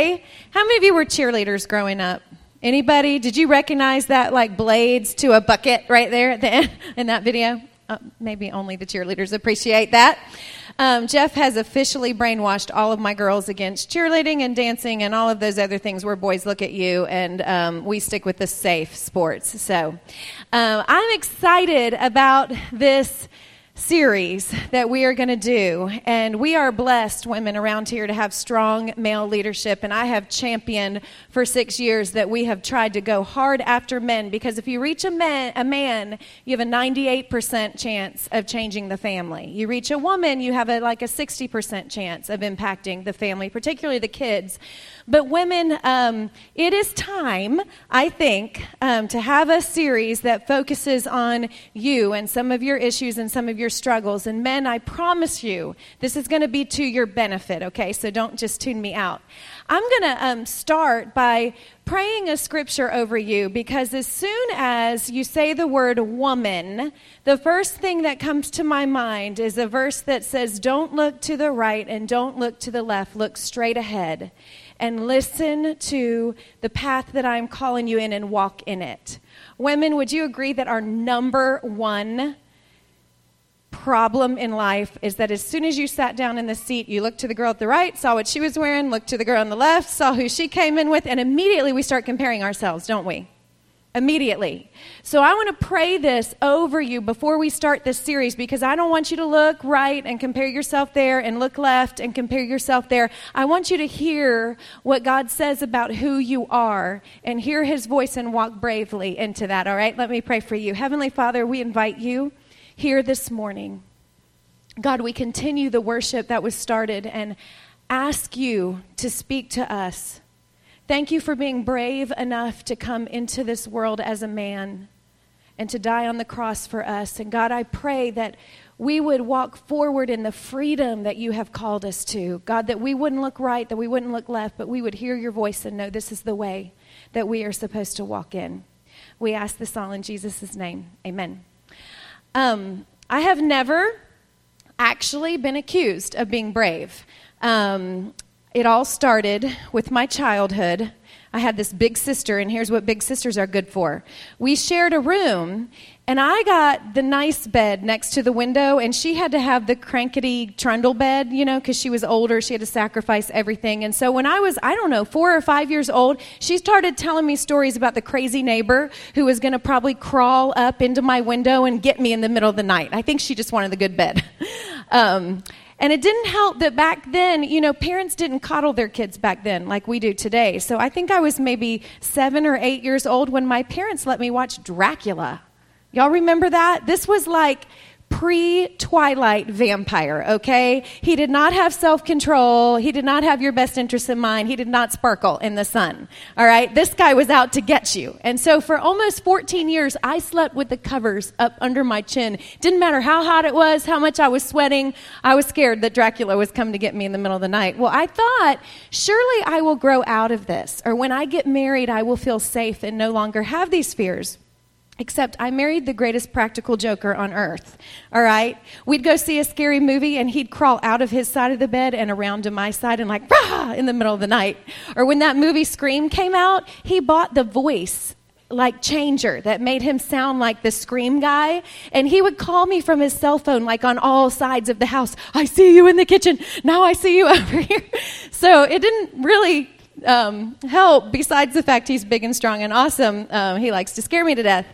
How many of you were cheerleaders growing up? Anybody? Did you recognize that like blades to a bucket right there at the end in that video? Uh, maybe only the cheerleaders appreciate that. Um, Jeff has officially brainwashed all of my girls against cheerleading and dancing and all of those other things where boys look at you, and um, we stick with the safe sports. So uh, I'm excited about this series that we are going to do. And we are blessed, women around here, to have strong male leadership. And I have championed for six years that we have tried to go hard after men because if you reach a man, a man you have a 98% chance of changing the family. You reach a woman, you have a, like a 60% chance of impacting the family, particularly the kids. But women, um, it is time, I think, um, to have a series that focuses on you and some of your issues and some of your struggles. And men, I promise you, this is going to be to your benefit, okay? So don't just tune me out. I'm going to um, start by praying a scripture over you because as soon as you say the word woman, the first thing that comes to my mind is a verse that says, Don't look to the right and don't look to the left, look straight ahead and listen to the path that I'm calling you in and walk in it. Women, would you agree that our number one problem in life is that as soon as you sat down in the seat, you looked to the girl at the right, saw what she was wearing, looked to the girl on the left, saw who she came in with, and immediately we start comparing ourselves, don't we? Immediately. So I want to pray this over you before we start this series because I don't want you to look right and compare yourself there and look left and compare yourself there. I want you to hear what God says about who you are and hear his voice and walk bravely into that. All right? Let me pray for you. Heavenly Father, we invite you here this morning. God, we continue the worship that was started and ask you to speak to us Thank you for being brave enough to come into this world as a man and to die on the cross for us. And God, I pray that we would walk forward in the freedom that you have called us to. God, that we wouldn't look right, that we wouldn't look left, but we would hear your voice and know this is the way that we are supposed to walk in. We ask this all in Jesus' name. Amen. Um, I have never actually been accused of being brave. Um, it all started with my childhood. I had this big sister, and here's what big sisters are good for. We shared a room, and I got the nice bed next to the window, and she had to have the crankety trundle bed, you know, because she was older. She had to sacrifice everything. And so when I was, I don't know, four or five years old, she started telling me stories about the crazy neighbor who was going to probably crawl up into my window and get me in the middle of the night. I think she just wanted the good bed. um, and it didn't help that back then, you know, parents didn't coddle their kids back then like we do today. So I think I was maybe seven or eight years old when my parents let me watch Dracula. Y'all remember that? This was like pre Twilight vampire, okay? He did not have self control. He did not have your best interests in mind. He did not sparkle in the sun, all right? This guy was out to get you. And so for almost 14 years, I slept with the covers up under my chin. Didn't matter how hot it was, how much I was sweating. I was scared that Dracula was coming to get me in the middle of the night. Well, I thought, surely I will grow out of this. Or when I get married, I will feel safe and no longer have these fears. Except I married the greatest practical joker on earth. All right? We'd go see a scary movie and he'd crawl out of his side of the bed and around to my side and like, rah, in the middle of the night. Or when that movie Scream came out, he bought the voice like changer that made him sound like the scream guy and he would call me from his cell phone like on all sides of the house i see you in the kitchen now i see you over here so it didn't really um, help besides the fact he's big and strong and awesome. Um, he likes to scare me to death.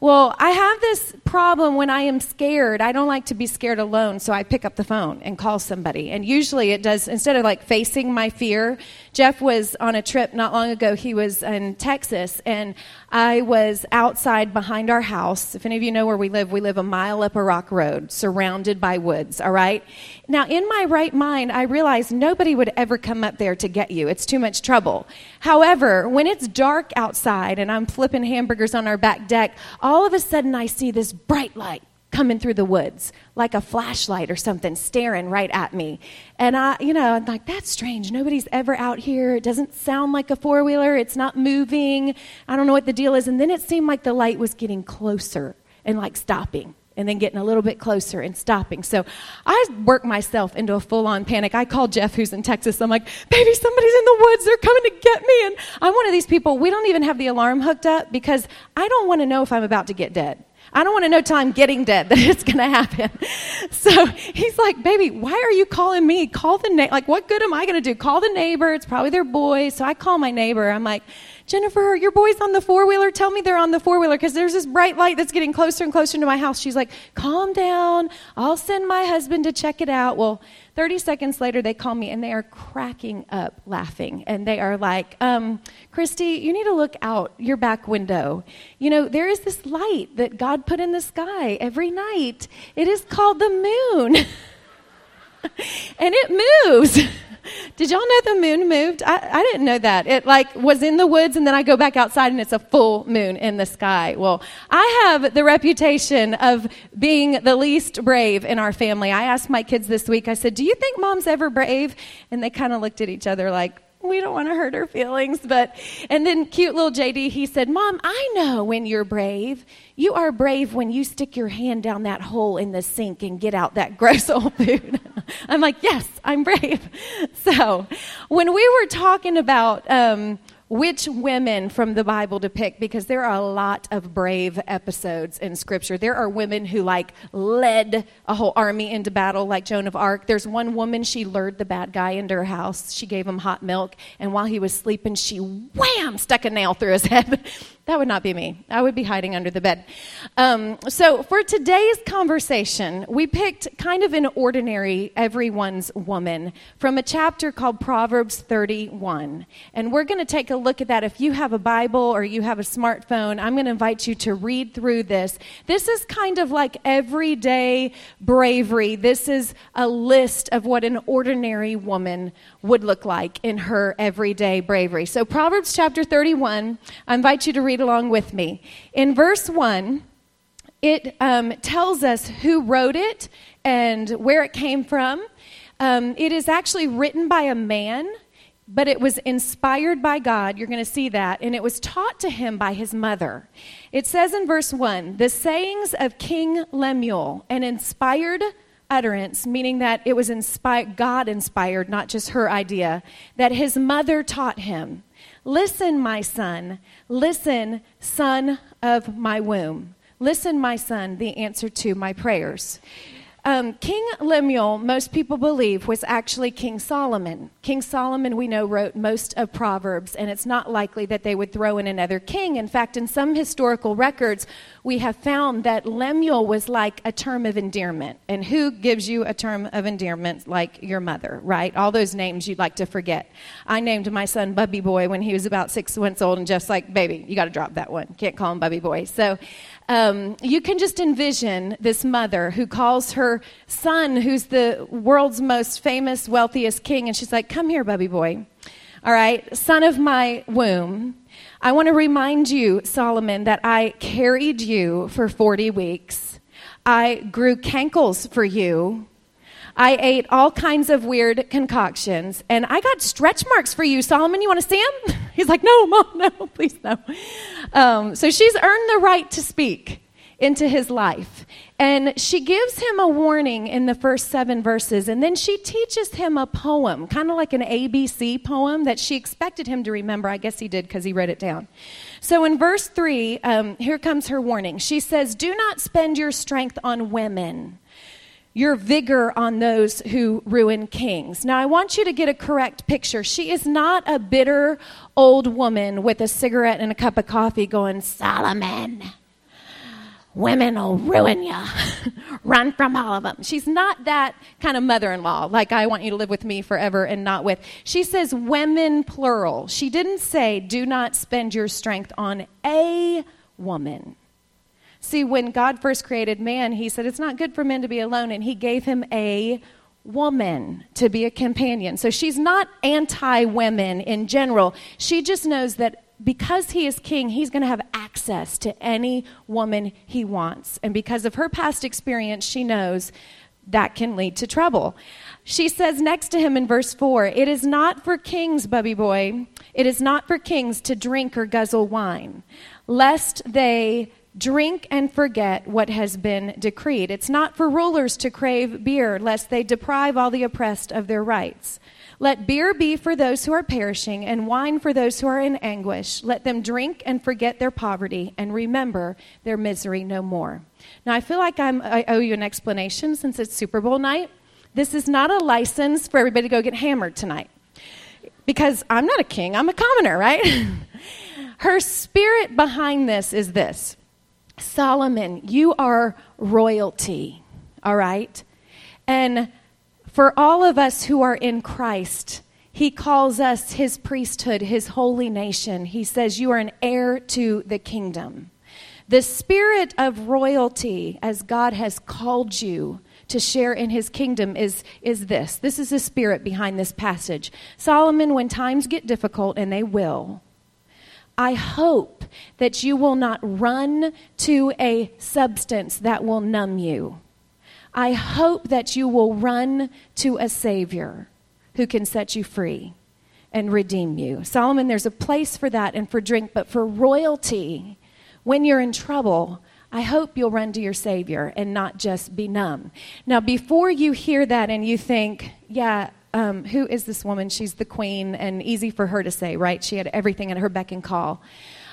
Well, I have this problem when I am scared. I don't like to be scared alone, so I pick up the phone and call somebody. And usually it does, instead of like facing my fear, Jeff was on a trip not long ago. He was in Texas, and I was outside behind our house. If any of you know where we live, we live a mile up a rock road, surrounded by woods, all right? Now, in my right mind, I realized nobody would ever come up there to get you. It's too much trouble. However, when it's dark outside and I'm flipping hamburgers on our back deck, all of a sudden I see this bright light coming through the woods like a flashlight or something staring right at me. And I, you know, I'm like, that's strange. Nobody's ever out here. It doesn't sound like a four wheeler. It's not moving. I don't know what the deal is. And then it seemed like the light was getting closer and like stopping and then getting a little bit closer and stopping. So I worked myself into a full on panic. I called Jeff, who's in Texas. I'm like, baby, somebody's in the woods. They're coming to get me. And I'm one of these people, we don't even have the alarm hooked up because I don't want to know if I'm about to get dead. I don't want to know till I'm getting dead that it's going to happen. So he's like, baby, why are you calling me? Call the neighbor. Like, what good am I going to do? Call the neighbor. It's probably their boy. So I call my neighbor. I'm like, Jennifer, your boy's on the four wheeler. Tell me they're on the four wheeler because there's this bright light that's getting closer and closer to my house. She's like, calm down. I'll send my husband to check it out. Well, 30 seconds later, they call me and they are cracking up laughing. And they are like, um, Christy, you need to look out your back window. You know, there is this light that God put in the sky every night. It is called the moon. and it moves. Did y'all know the moon moved? I, I didn't know that. It like was in the woods and then I go back outside and it's a full moon in the sky. Well, I have the reputation of being the least brave in our family. I asked my kids this week, I said, Do you think mom's ever brave? And they kind of looked at each other like, we don't want to hurt her feelings but and then cute little jd he said mom i know when you're brave. You are brave when you stick your hand down that hole in the sink and get out that gross old food. I'm like yes i'm brave. So when we were talking about um, which women from the Bible to pick because there are a lot of brave episodes in Scripture. There are women who like led a whole army into battle, like Joan of Arc. There's one woman, she lured the bad guy into her house. She gave him hot milk, and while he was sleeping, she wham, stuck a nail through his head. That would not be me. I would be hiding under the bed. Um, so, for today's conversation, we picked kind of an ordinary, everyone's woman from a chapter called Proverbs 31. And we're going to take a look at that. If you have a Bible or you have a smartphone, I'm going to invite you to read through this. This is kind of like everyday bravery. This is a list of what an ordinary woman would look like in her everyday bravery. So, Proverbs chapter 31, I invite you to read along with me. In verse 1, it um, tells us who wrote it and where it came from. Um, it is actually written by a man, but it was inspired by God. You're going to see that. And it was taught to him by his mother. It says in verse 1 the sayings of King Lemuel, an inspired utterance, meaning that it was inspired, God inspired, not just her idea, that his mother taught him. Listen, my son. Listen, son of my womb. Listen, my son, the answer to my prayers. Um, King Lemuel, most people believe, was actually King Solomon. King Solomon, we know, wrote most of Proverbs, and it's not likely that they would throw in another king. In fact, in some historical records, we have found that Lemuel was like a term of endearment. And who gives you a term of endearment like your mother, right? All those names you'd like to forget. I named my son Bubby Boy when he was about six months old, and just like, baby, you got to drop that one. Can't call him Bubby Boy. So um, you can just envision this mother who calls her son, who's the world's most famous, wealthiest king, and she's like, Come here, Bubby boy. All right, son of my womb. I want to remind you, Solomon, that I carried you for 40 weeks. I grew cankles for you. I ate all kinds of weird concoctions, and I got stretch marks for you, Solomon. You want to see them? He's like, No, mom, no, please, no. Um, so she's earned the right to speak into his life. And she gives him a warning in the first seven verses, and then she teaches him a poem, kind of like an ABC poem that she expected him to remember. I guess he did because he wrote it down. So in verse three, um, here comes her warning. She says, Do not spend your strength on women your vigor on those who ruin kings. Now, I want you to get a correct picture. She is not a bitter old woman with a cigarette and a cup of coffee going, Solomon, women will ruin you. Run from all of them. She's not that kind of mother in law, like I want you to live with me forever and not with. She says women plural. She didn't say, do not spend your strength on a woman. See, when God first created man, he said it's not good for men to be alone, and he gave him a woman to be a companion. So she's not anti women in general. She just knows that because he is king, he's going to have access to any woman he wants. And because of her past experience, she knows that can lead to trouble. She says next to him in verse 4 It is not for kings, Bubby boy, it is not for kings to drink or guzzle wine, lest they drink and forget what has been decreed. It's not for rulers to crave beer, lest they deprive all the oppressed of their rights. Let beer be for those who are perishing, and wine for those who are in anguish. Let them drink and forget their poverty, and remember their misery no more. Now, I feel like I'm, I owe you an explanation since it's Super Bowl night. This is not a license for everybody to go get hammered tonight. Because I'm not a king, I'm a commoner, right? Her spirit behind this is this Solomon, you are royalty, all right? And for all of us who are in Christ, he calls us his priesthood, his holy nation. He says, You are an heir to the kingdom. The spirit of royalty, as God has called you to share in his kingdom, is, is this. This is the spirit behind this passage. Solomon, when times get difficult, and they will, I hope that you will not run to a substance that will numb you. I hope that you will run to a Savior who can set you free and redeem you. Solomon, there's a place for that and for drink, but for royalty, when you're in trouble, I hope you'll run to your Savior and not just be numb. Now, before you hear that and you think, yeah, um, who is this woman? She's the queen, and easy for her to say, right? She had everything at her beck and call.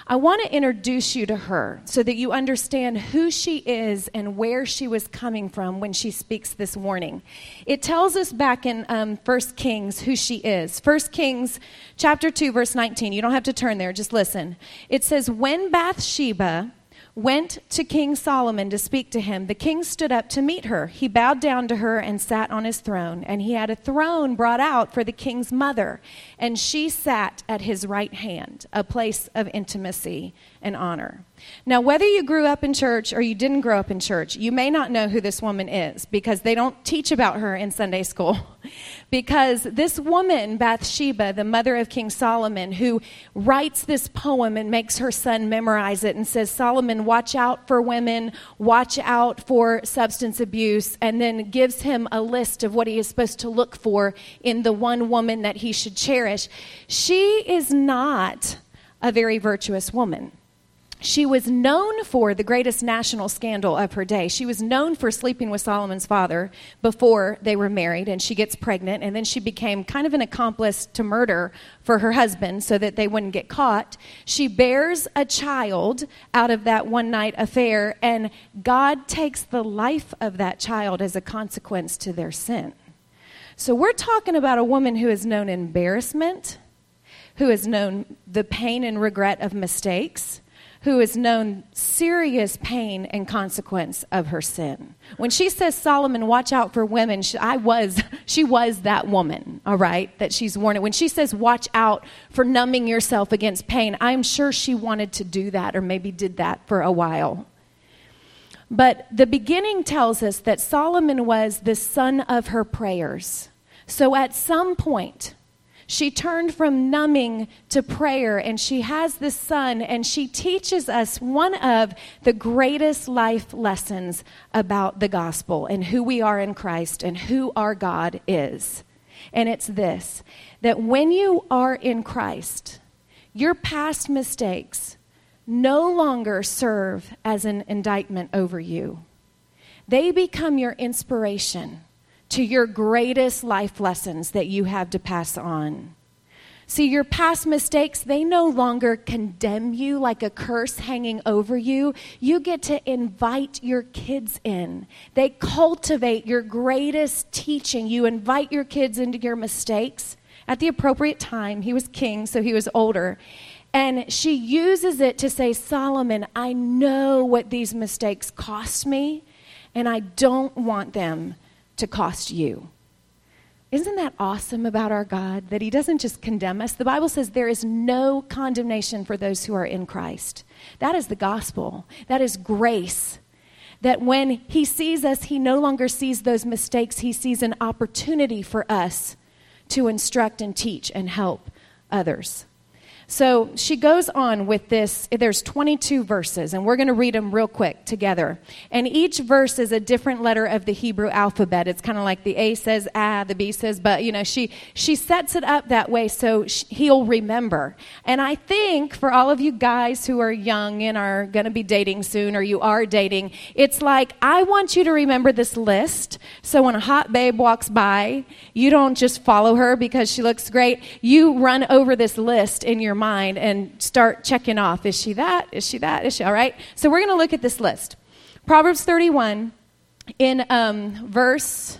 I want to introduce you to her so that you understand who she is and where she was coming from when she speaks this warning. It tells us back in um, 1 Kings who she is. 1 Kings chapter 2, verse 19. You don't have to turn there, just listen. It says, When Bathsheba went to King Solomon to speak to him, the king stood up to meet her. He bowed down to her and sat on his throne. And he had a throne brought out for the king's mother, and she sat at his right hand, a place of intimacy and honor. Now, whether you grew up in church or you didn't grow up in church, you may not know who this woman is because they don't teach about her in Sunday school. because this woman, Bathsheba, the mother of King Solomon, who writes this poem and makes her son memorize it and says, Solomon, watch out for women, watch out for substance abuse, and then gives him a list of what he is supposed to look for in the one woman that he should cherish. She is not a very virtuous woman she was known for the greatest national scandal of her day. She was known for sleeping with Solomon's father before they were married, and she gets pregnant, and then she became kind of an accomplice to murder for her husband so that they wouldn't get caught. She bears a child out of that one night affair, and God takes the life of that child as a consequence to their sin. So we're talking about a woman who has known embarrassment, who has known the pain and regret of mistakes who has known serious pain and consequence of her sin. When she says, Solomon, watch out for women, she, I was, she was that woman, all right, that she's warned. When she says, watch out for numbing yourself against pain, I'm sure she wanted to do that or maybe did that for a while. But the beginning tells us that Solomon was the son of her prayers. So at some point, she turned from numbing to prayer, and she has this son, and she teaches us one of the greatest life lessons about the gospel and who we are in Christ and who our God is. And it's this that when you are in Christ, your past mistakes no longer serve as an indictment over you, they become your inspiration to your greatest life lessons that you have to pass on. See, your past mistakes, they no longer condemn you like a curse hanging over you. You get to invite your kids in. They cultivate your greatest teaching. You invite your kids into your mistakes at the appropriate time. He was king, so he was older. And she uses it to say, Solomon, I know what these mistakes cost me, and I don't want them to cost you. Isn't that awesome about our God that He doesn't just condemn us? The Bible says there is no condemnation for those who are in Christ. That is the gospel, that is grace. That when He sees us, He no longer sees those mistakes, He sees an opportunity for us to instruct and teach and help others. So she goes on with this. There's 22 verses, and we're going to read them real quick together. And each verse is a different letter of the Hebrew alphabet. It's kind of like the A says ah, the B says but. You know, she she sets it up that way so he'll remember. And I think for all of you guys who are young and are going to be dating soon, or you are dating, it's like I want you to remember this list. So when a hot babe walks by, you don't just follow her because she looks great. You run over this list in your mind and start checking off is she that? Is she that? Is she all right? So we're going to look at this list. Proverbs 31 in um, verse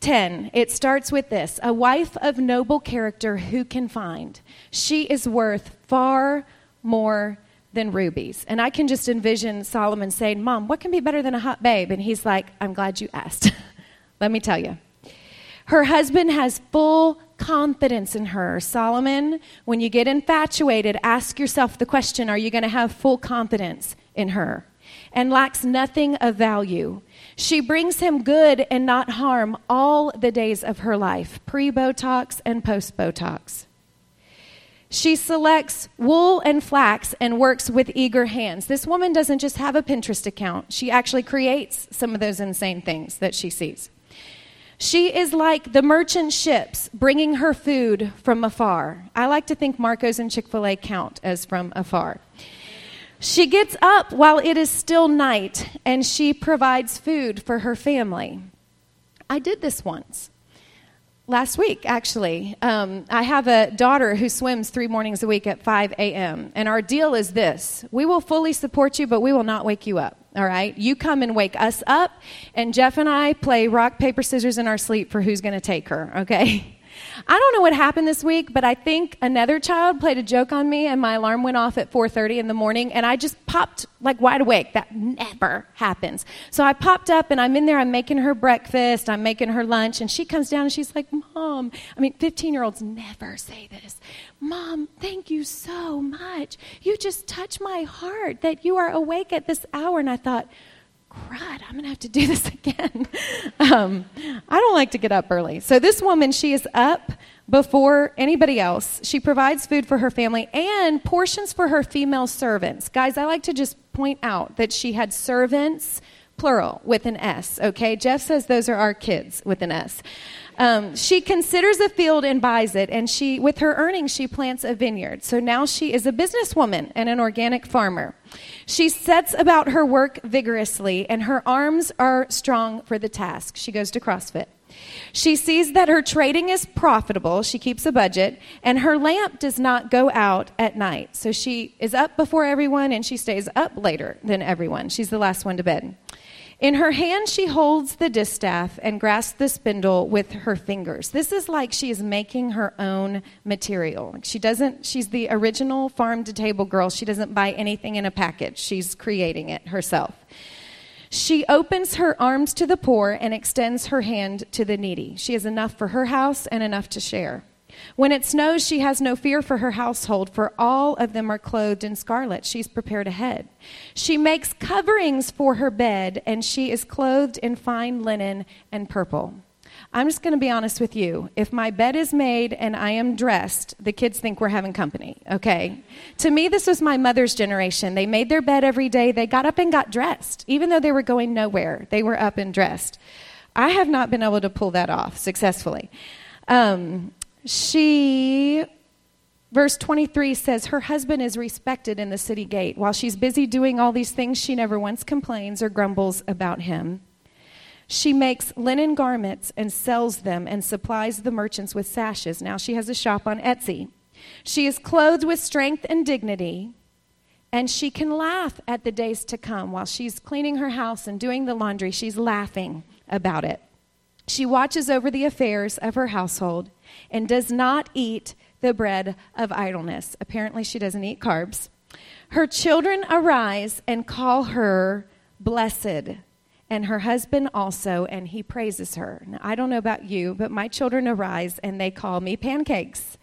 10, it starts with this A wife of noble character who can find? She is worth far more than rubies. And I can just envision Solomon saying, Mom, what can be better than a hot babe? And he's like, I'm glad you asked. Let me tell you. Her husband has full confidence in her. Solomon, when you get infatuated, ask yourself the question are you going to have full confidence in her? And lacks nothing of value. She brings him good and not harm all the days of her life, pre Botox and post Botox. She selects wool and flax and works with eager hands. This woman doesn't just have a Pinterest account, she actually creates some of those insane things that she sees. She is like the merchant ships bringing her food from afar. I like to think Marco's and Chick fil A count as from afar. She gets up while it is still night and she provides food for her family. I did this once. Last week, actually. Um, I have a daughter who swims three mornings a week at 5 a.m. And our deal is this we will fully support you, but we will not wake you up all right? You come and wake us up, and Jeff and I play rock, paper, scissors in our sleep for who's going to take her, okay? I don't know what happened this week, but I think another child played a joke on me and my alarm went off at 4:30 in the morning and I just popped like wide awake. That never happens. So I popped up and I'm in there I'm making her breakfast, I'm making her lunch and she comes down and she's like, "Mom, I mean 15-year-olds never say this. Mom, thank you so much. You just touch my heart that you are awake at this hour." And I thought, crud, I'm going to have to do this again. um, I don't like to get up early. So, this woman, she is up before anybody else. She provides food for her family and portions for her female servants. Guys, I like to just point out that she had servants, plural, with an S, okay? Jeff says those are our kids with an S. Um, she considers a field and buys it, and she, with her earnings, she plants a vineyard. So now she is a businesswoman and an organic farmer. She sets about her work vigorously, and her arms are strong for the task. She goes to CrossFit. She sees that her trading is profitable. She keeps a budget, and her lamp does not go out at night. So she is up before everyone, and she stays up later than everyone. She's the last one to bed. In her hand, she holds the distaff and grasps the spindle with her fingers. This is like she is making her own material. She doesn't, she's the original farm to table girl. She doesn't buy anything in a package, she's creating it herself. She opens her arms to the poor and extends her hand to the needy. She has enough for her house and enough to share. When it snows, she has no fear for her household, for all of them are clothed in scarlet. She's prepared ahead. She makes coverings for her bed, and she is clothed in fine linen and purple. I'm just going to be honest with you. If my bed is made and I am dressed, the kids think we're having company, okay? To me, this was my mother's generation. They made their bed every day, they got up and got dressed. Even though they were going nowhere, they were up and dressed. I have not been able to pull that off successfully. Um, she, verse 23 says, her husband is respected in the city gate. While she's busy doing all these things, she never once complains or grumbles about him. She makes linen garments and sells them and supplies the merchants with sashes. Now she has a shop on Etsy. She is clothed with strength and dignity, and she can laugh at the days to come. While she's cleaning her house and doing the laundry, she's laughing about it. She watches over the affairs of her household and does not eat the bread of idleness. Apparently, she doesn't eat carbs. Her children arise and call her blessed, and her husband also, and he praises her. Now, I don't know about you, but my children arise and they call me pancakes.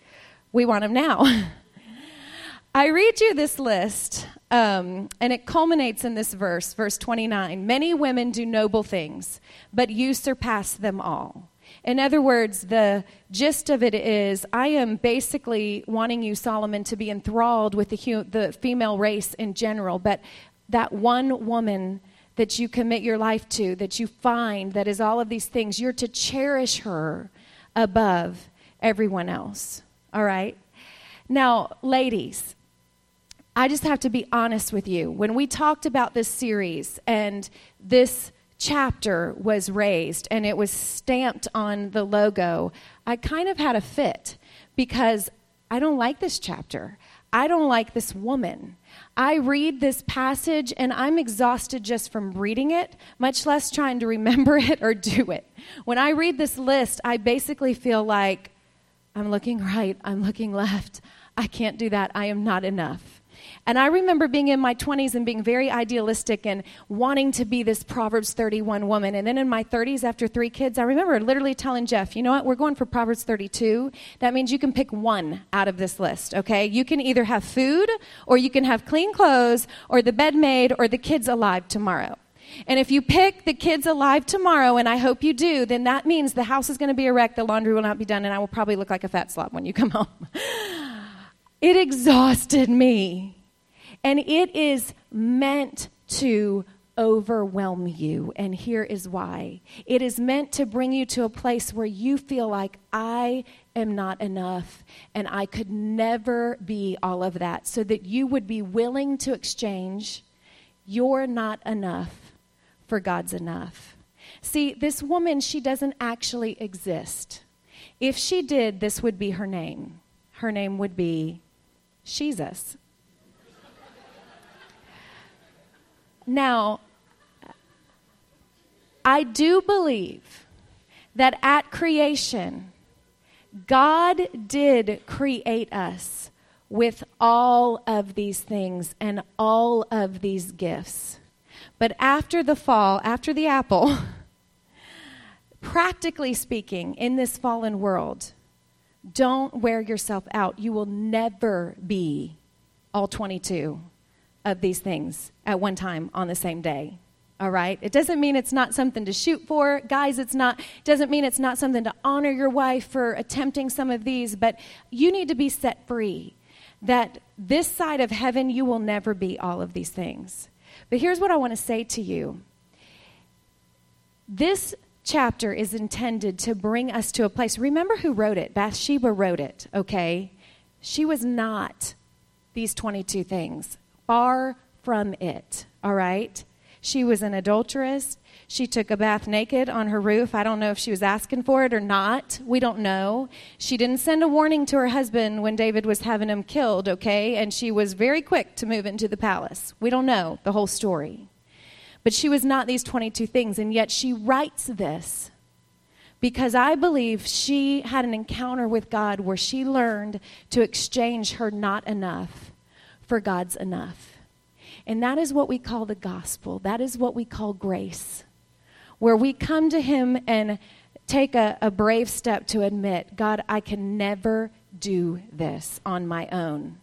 We want them now. I read you this list, um, and it culminates in this verse, verse 29. Many women do noble things, but you surpass them all. In other words, the gist of it is I am basically wanting you, Solomon, to be enthralled with the, hu- the female race in general, but that one woman that you commit your life to, that you find that is all of these things, you're to cherish her above everyone else. All right? Now, ladies, I just have to be honest with you. When we talked about this series and this chapter was raised and it was stamped on the logo, I kind of had a fit because I don't like this chapter. I don't like this woman. I read this passage and I'm exhausted just from reading it, much less trying to remember it or do it. When I read this list, I basically feel like I'm looking right, I'm looking left. I can't do that. I am not enough. And I remember being in my 20s and being very idealistic and wanting to be this Proverbs 31 woman. And then in my 30s, after three kids, I remember literally telling Jeff, you know what, we're going for Proverbs 32. That means you can pick one out of this list, okay? You can either have food, or you can have clean clothes, or the bed made, or the kids alive tomorrow. And if you pick the kids alive tomorrow, and I hope you do, then that means the house is going to be a wreck, the laundry will not be done, and I will probably look like a fat slob when you come home. it exhausted me. And it is meant to overwhelm you. And here is why it is meant to bring you to a place where you feel like, I am not enough and I could never be all of that, so that you would be willing to exchange you're not enough for God's enough. See, this woman, she doesn't actually exist. If she did, this would be her name. Her name would be Jesus. Now, I do believe that at creation, God did create us with all of these things and all of these gifts. But after the fall, after the apple, practically speaking, in this fallen world, don't wear yourself out. You will never be all 22 of these things at one time on the same day. All right? It doesn't mean it's not something to shoot for. Guys, it's not doesn't mean it's not something to honor your wife for attempting some of these, but you need to be set free that this side of heaven you will never be all of these things. But here's what I want to say to you. This chapter is intended to bring us to a place. Remember who wrote it? Bathsheba wrote it, okay? She was not these 22 things far from it, all right? She was an adulteress. She took a bath naked on her roof. I don't know if she was asking for it or not. We don't know. She didn't send a warning to her husband when David was having him killed, okay? And she was very quick to move into the palace. We don't know the whole story. But she was not these 22 things, and yet she writes this because I believe she had an encounter with God where she learned to exchange her not enough for God's enough. And that is what we call the gospel. That is what we call grace, where we come to Him and take a, a brave step to admit, God, I can never do this on my own.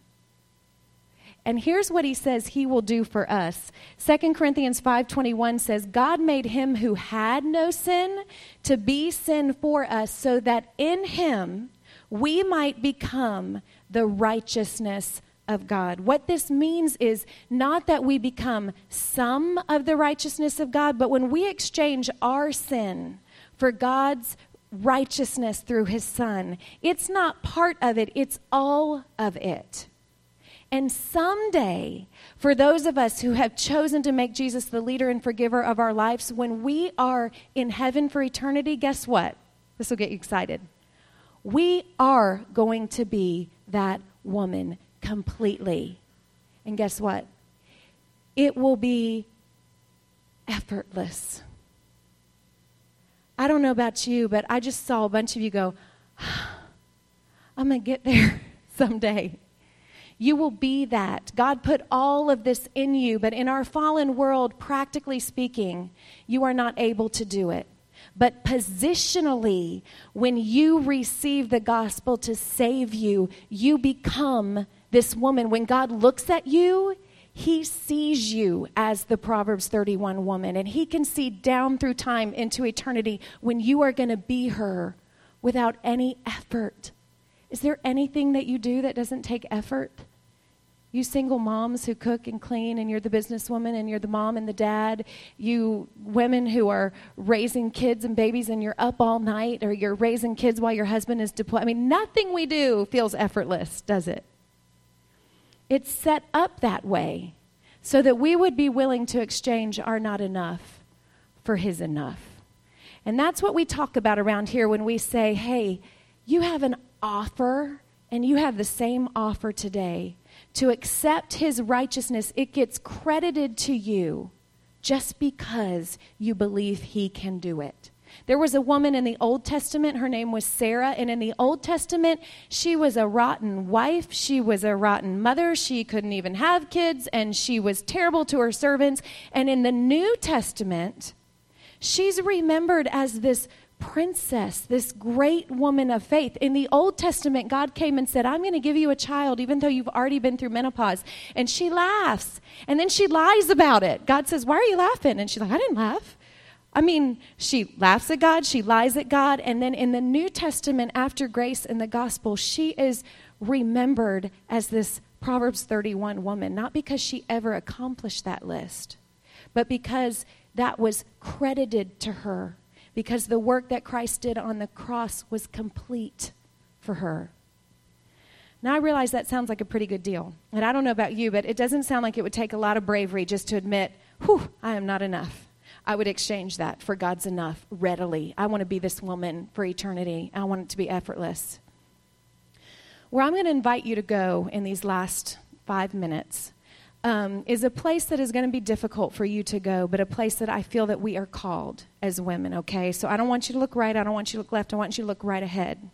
And here's what he says he will do for us. 2 Corinthians 5:21 says, "God made him who had no sin to be sin for us so that in him we might become the righteousness of God. What this means is not that we become some of the righteousness of God, but when we exchange our sin for God's righteousness through his son, it's not part of it, it's all of it. And someday, for those of us who have chosen to make Jesus the leader and forgiver of our lives, when we are in heaven for eternity, guess what? This will get you excited. We are going to be that woman completely. And guess what? It will be effortless. I don't know about you, but I just saw a bunch of you go, I'm going to get there someday. You will be that. God put all of this in you, but in our fallen world, practically speaking, you are not able to do it. But positionally, when you receive the gospel to save you, you become this woman, when God looks at you, He sees you as the Proverbs 31 woman, and He can see down through time into eternity when you are going to be her without any effort. Is there anything that you do that doesn't take effort? You single moms who cook and clean, and you're the businesswoman, and you're the mom and the dad. You women who are raising kids and babies, and you're up all night, or you're raising kids while your husband is deployed. I mean, nothing we do feels effortless, does it? It's set up that way so that we would be willing to exchange our not enough for his enough. And that's what we talk about around here when we say, hey, you have an offer, and you have the same offer today to accept his righteousness, it gets credited to you just because you believe he can do it. There was a woman in the Old Testament, her name was Sarah, and in the Old Testament, she was a rotten wife, she was a rotten mother, she couldn't even have kids, and she was terrible to her servants. And in the New Testament, she's remembered as this princess, this great woman of faith. In the Old Testament, God came and said, I'm going to give you a child, even though you've already been through menopause. And she laughs. And then she lies about it. God says, Why are you laughing? And she's like, I didn't laugh. I mean, she laughs at God, she lies at God. And then in the New Testament, after grace and the gospel, she is remembered as this Proverbs 31 woman, not because she ever accomplished that list, but because that was credited to her because the work that Christ did on the cross was complete for her. Now, I realize that sounds like a pretty good deal. And I don't know about you, but it doesn't sound like it would take a lot of bravery just to admit, whew, I am not enough. I would exchange that for God's enough readily. I want to be this woman for eternity. I want it to be effortless. Where I'm going to invite you to go in these last five minutes um, is a place that is going to be difficult for you to go, but a place that I feel that we are called as women, okay? So I don't want you to look right, I don't want you to look left, I want you to look right ahead.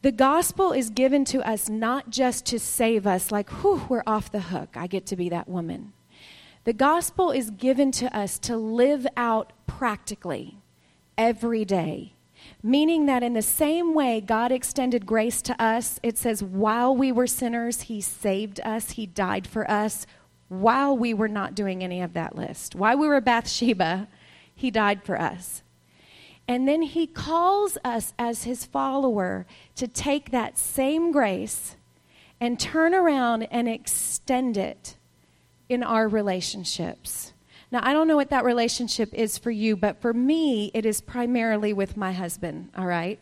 The gospel is given to us not just to save us, like, whew, we're off the hook. I get to be that woman. The gospel is given to us to live out practically every day Meaning that in the same way God extended grace to us, it says, while we were sinners, He saved us, He died for us, while we were not doing any of that list. While we were Bathsheba, He died for us. And then He calls us as His follower to take that same grace and turn around and extend it in our relationships. Now, I don't know what that relationship is for you, but for me, it is primarily with my husband, all right?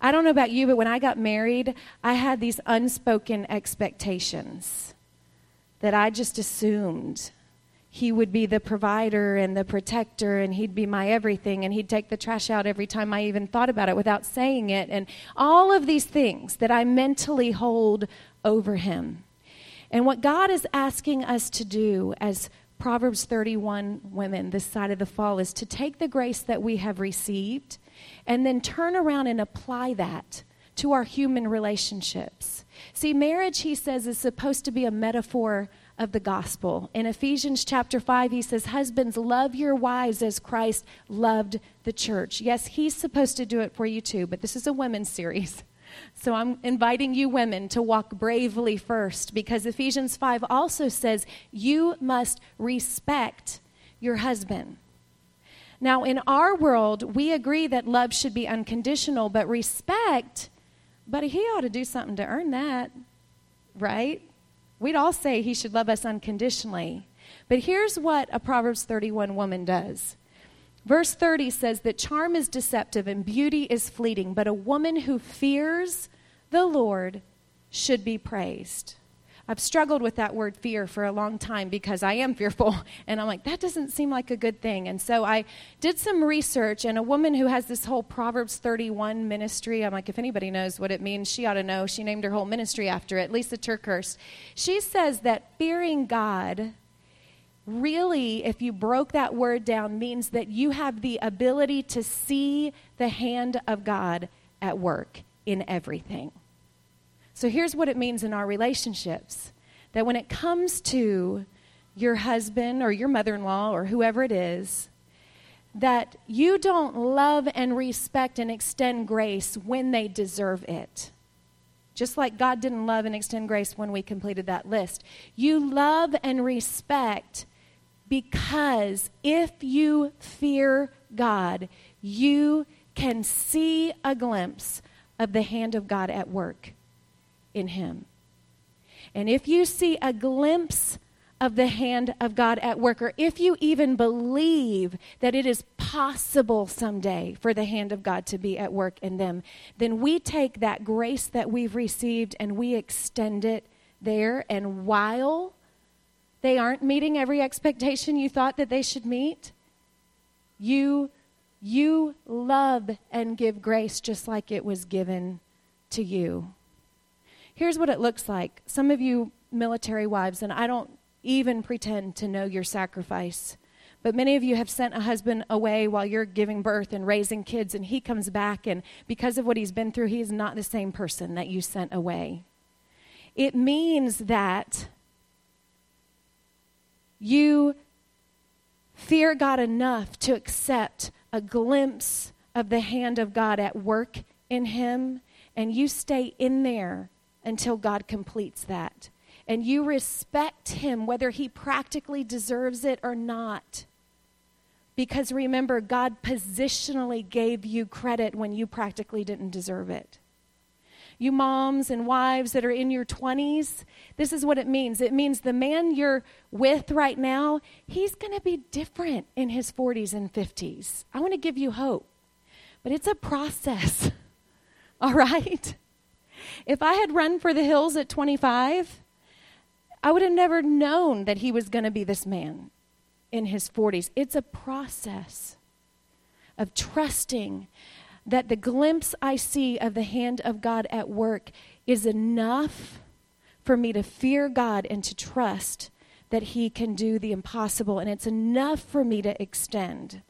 I don't know about you, but when I got married, I had these unspoken expectations that I just assumed he would be the provider and the protector and he'd be my everything and he'd take the trash out every time I even thought about it without saying it and all of these things that I mentally hold over him. And what God is asking us to do as Proverbs 31 women this side of the fall is to take the grace that we have received and then turn around and apply that to our human relationships. See, marriage, he says, is supposed to be a metaphor of the gospel. In Ephesians chapter 5, he says, Husbands, love your wives as Christ loved the church. Yes, he's supposed to do it for you too, but this is a women's series. So I'm inviting you women to walk bravely first because Ephesians 5 also says you must respect your husband. Now, in our world, we agree that love should be unconditional, but respect, but he ought to do something to earn that, right? We'd all say he should love us unconditionally. But here's what a Proverbs 31 woman does Verse 30 says that charm is deceptive and beauty is fleeting, but a woman who fears the Lord should be praised. I've struggled with that word fear for a long time because I am fearful. And I'm like, that doesn't seem like a good thing. And so I did some research, and a woman who has this whole Proverbs 31 ministry, I'm like, if anybody knows what it means, she ought to know. She named her whole ministry after it, Lysa TerKeurst. She says that fearing God really, if you broke that word down, means that you have the ability to see the hand of God at work in everything. So here's what it means in our relationships that when it comes to your husband or your mother in law or whoever it is, that you don't love and respect and extend grace when they deserve it. just like God didn't love and extend grace when we completed that list. You love and respect because if you fear God, you can see a glimpse of the hand of God at work in Him. And if you see a glimpse of the hand of God at work, or if you even believe that it is possible someday for the hand of God to be at work in them, then we take that grace that we've received and we extend it there. And while they aren't meeting every expectation you thought that they should meet, you you love and give grace just like it was given to you. Here's what it looks like. Some of you military wives, and I don't even pretend to know your sacrifice. But many of you have sent a husband away while you're giving birth and raising kids, and he comes back, and because of what he's been through, he is not the same person that you sent away. It means that you fear God enough to accept a glimpse of the hand of God at work in him, and you stay in there until God completes that and you respect him whether he practically deserves it or not. Because remember, God positionally gave you credit when you practically didn't deserve it. You moms and wives that are in your 20s, this is what it means. It means the man you're with right now, he's going to be different in his 40s and 50s. I want to give you hope, but it's a process, all right? If I had run for the hills at 25, I would have never known that he was going to be this man in his 40s. It's a process of trusting that the glimpse I see of the hand of God at work is enough for me to fear God and to trust that He can do the impossible. And it's enough for me to extend.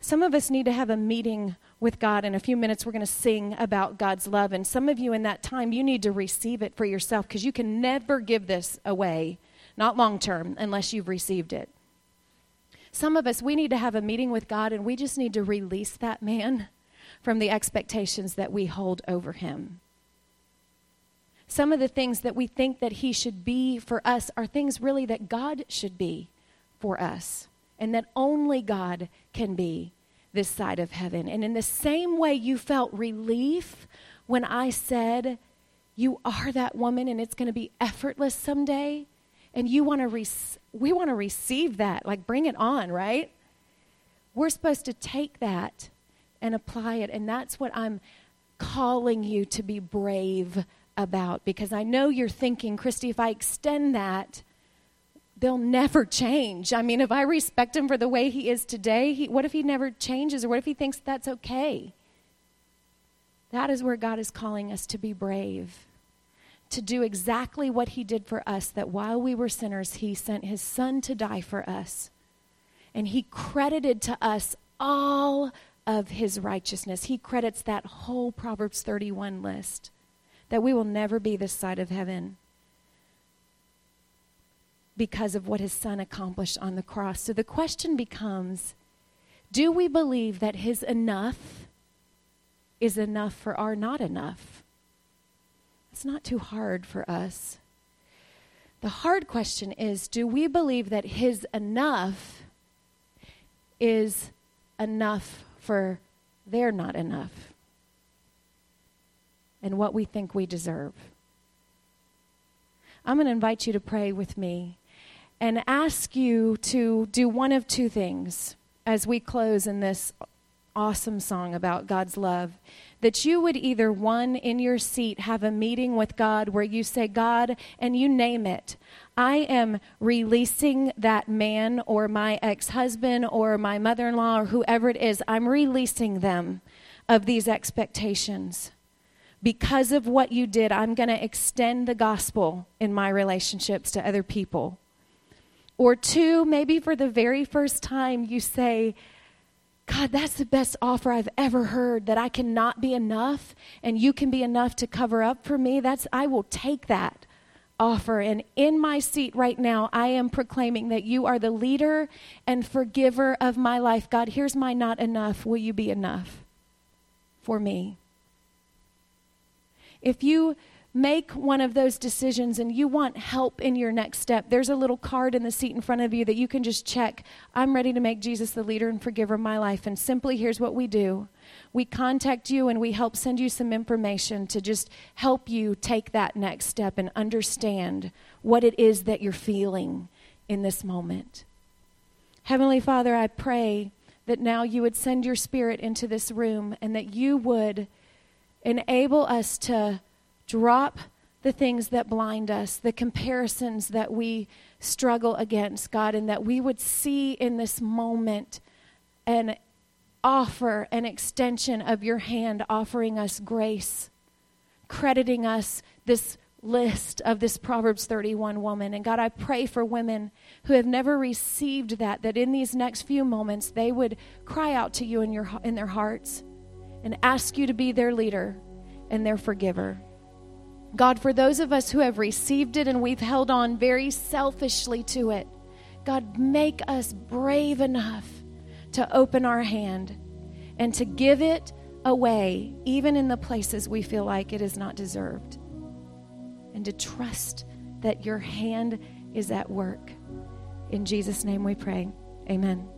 Some of us need to have a meeting with God. In a few minutes, we're going to sing about God's love. And some of you in that time, you need to receive it for yourself because you can never give this away, not long term, unless you've received it. Some of us, we need to have a meeting with God and we just need to release that man from the expectations that we hold over him. Some of the things that we think that he should be for us are things really that God should be for us and that only God can be this side of heaven. And in the same way you felt relief when I said, You are that woman and it's going to be effortless someday, and you want to, re- we want to receive that, like bring it on, right? We're supposed to take that and apply it. And that's what I'm calling you to be brave about because I know you're thinking, Christy, if I extend that, they'll never change. I mean, if I respect him for the way he is today, he, what if he never changes or what if he thinks that's okay? That is where God is calling us to be brave, to do exactly what he did for us, that while we were sinners, he sent his son to die for us. And he credited to us all of his righteousness. He credits that whole Proverbs 31 list that we will never be this side of heaven because of what his son accomplished on the cross. So the question becomes do we believe that his enough is enough for our not enough? It's not too hard for us. The hard question is do we believe that his enough is enough for their not enough and what we think we deserve? I'm going to invite you to pray with me and ask you to do one of two things as we close in this awesome song about God's love. That you would either, one, in your seat, have a meeting with God where you say, God, and you name it. I am releasing that man or my ex husband or my mother in law or whoever it is. I'm releasing them of these expectations. Because of what you did, I'm going to extend the gospel in my relationships to other people. Or two, maybe for the very first time, you say, God, that's the best offer I've ever heard that I cannot be enough and you can be enough to cover up for me. That's I will take that offer and in my seat right now I am proclaiming that you are the leader and forgiver of my life. God, here's my not enough. Will you be enough for me? If you make one of those decisions and you want help in your next step, there's a little card in the seat in front of you that you can just check. I'm ready to make Jesus the leader and forgiver of my life. And simply, here's what we do we contact you and we help send you some information to just help you take that next step and understand what it is that you're feeling in this moment. Heavenly Father, I pray that now you would send your spirit into this room and that you would enable us to drop the things that blind us, the comparisons that we struggle against, God, and that we would see in this moment an offer, an extension of your hand, offering us grace, crediting us this list of this Proverbs 31 woman. And God, I pray for women who have never received that, that in these next few moments they would cry out to you in, your, in their hearts and ask you to be their leader and their forgiver. God, for those of us who have received it and we've held on very selfishly to it, God, make us brave enough to open our hand and to give it away, even in the places we feel like it is not deserved, and to trust that your hand is at work. In Jesus' name we pray. Amen.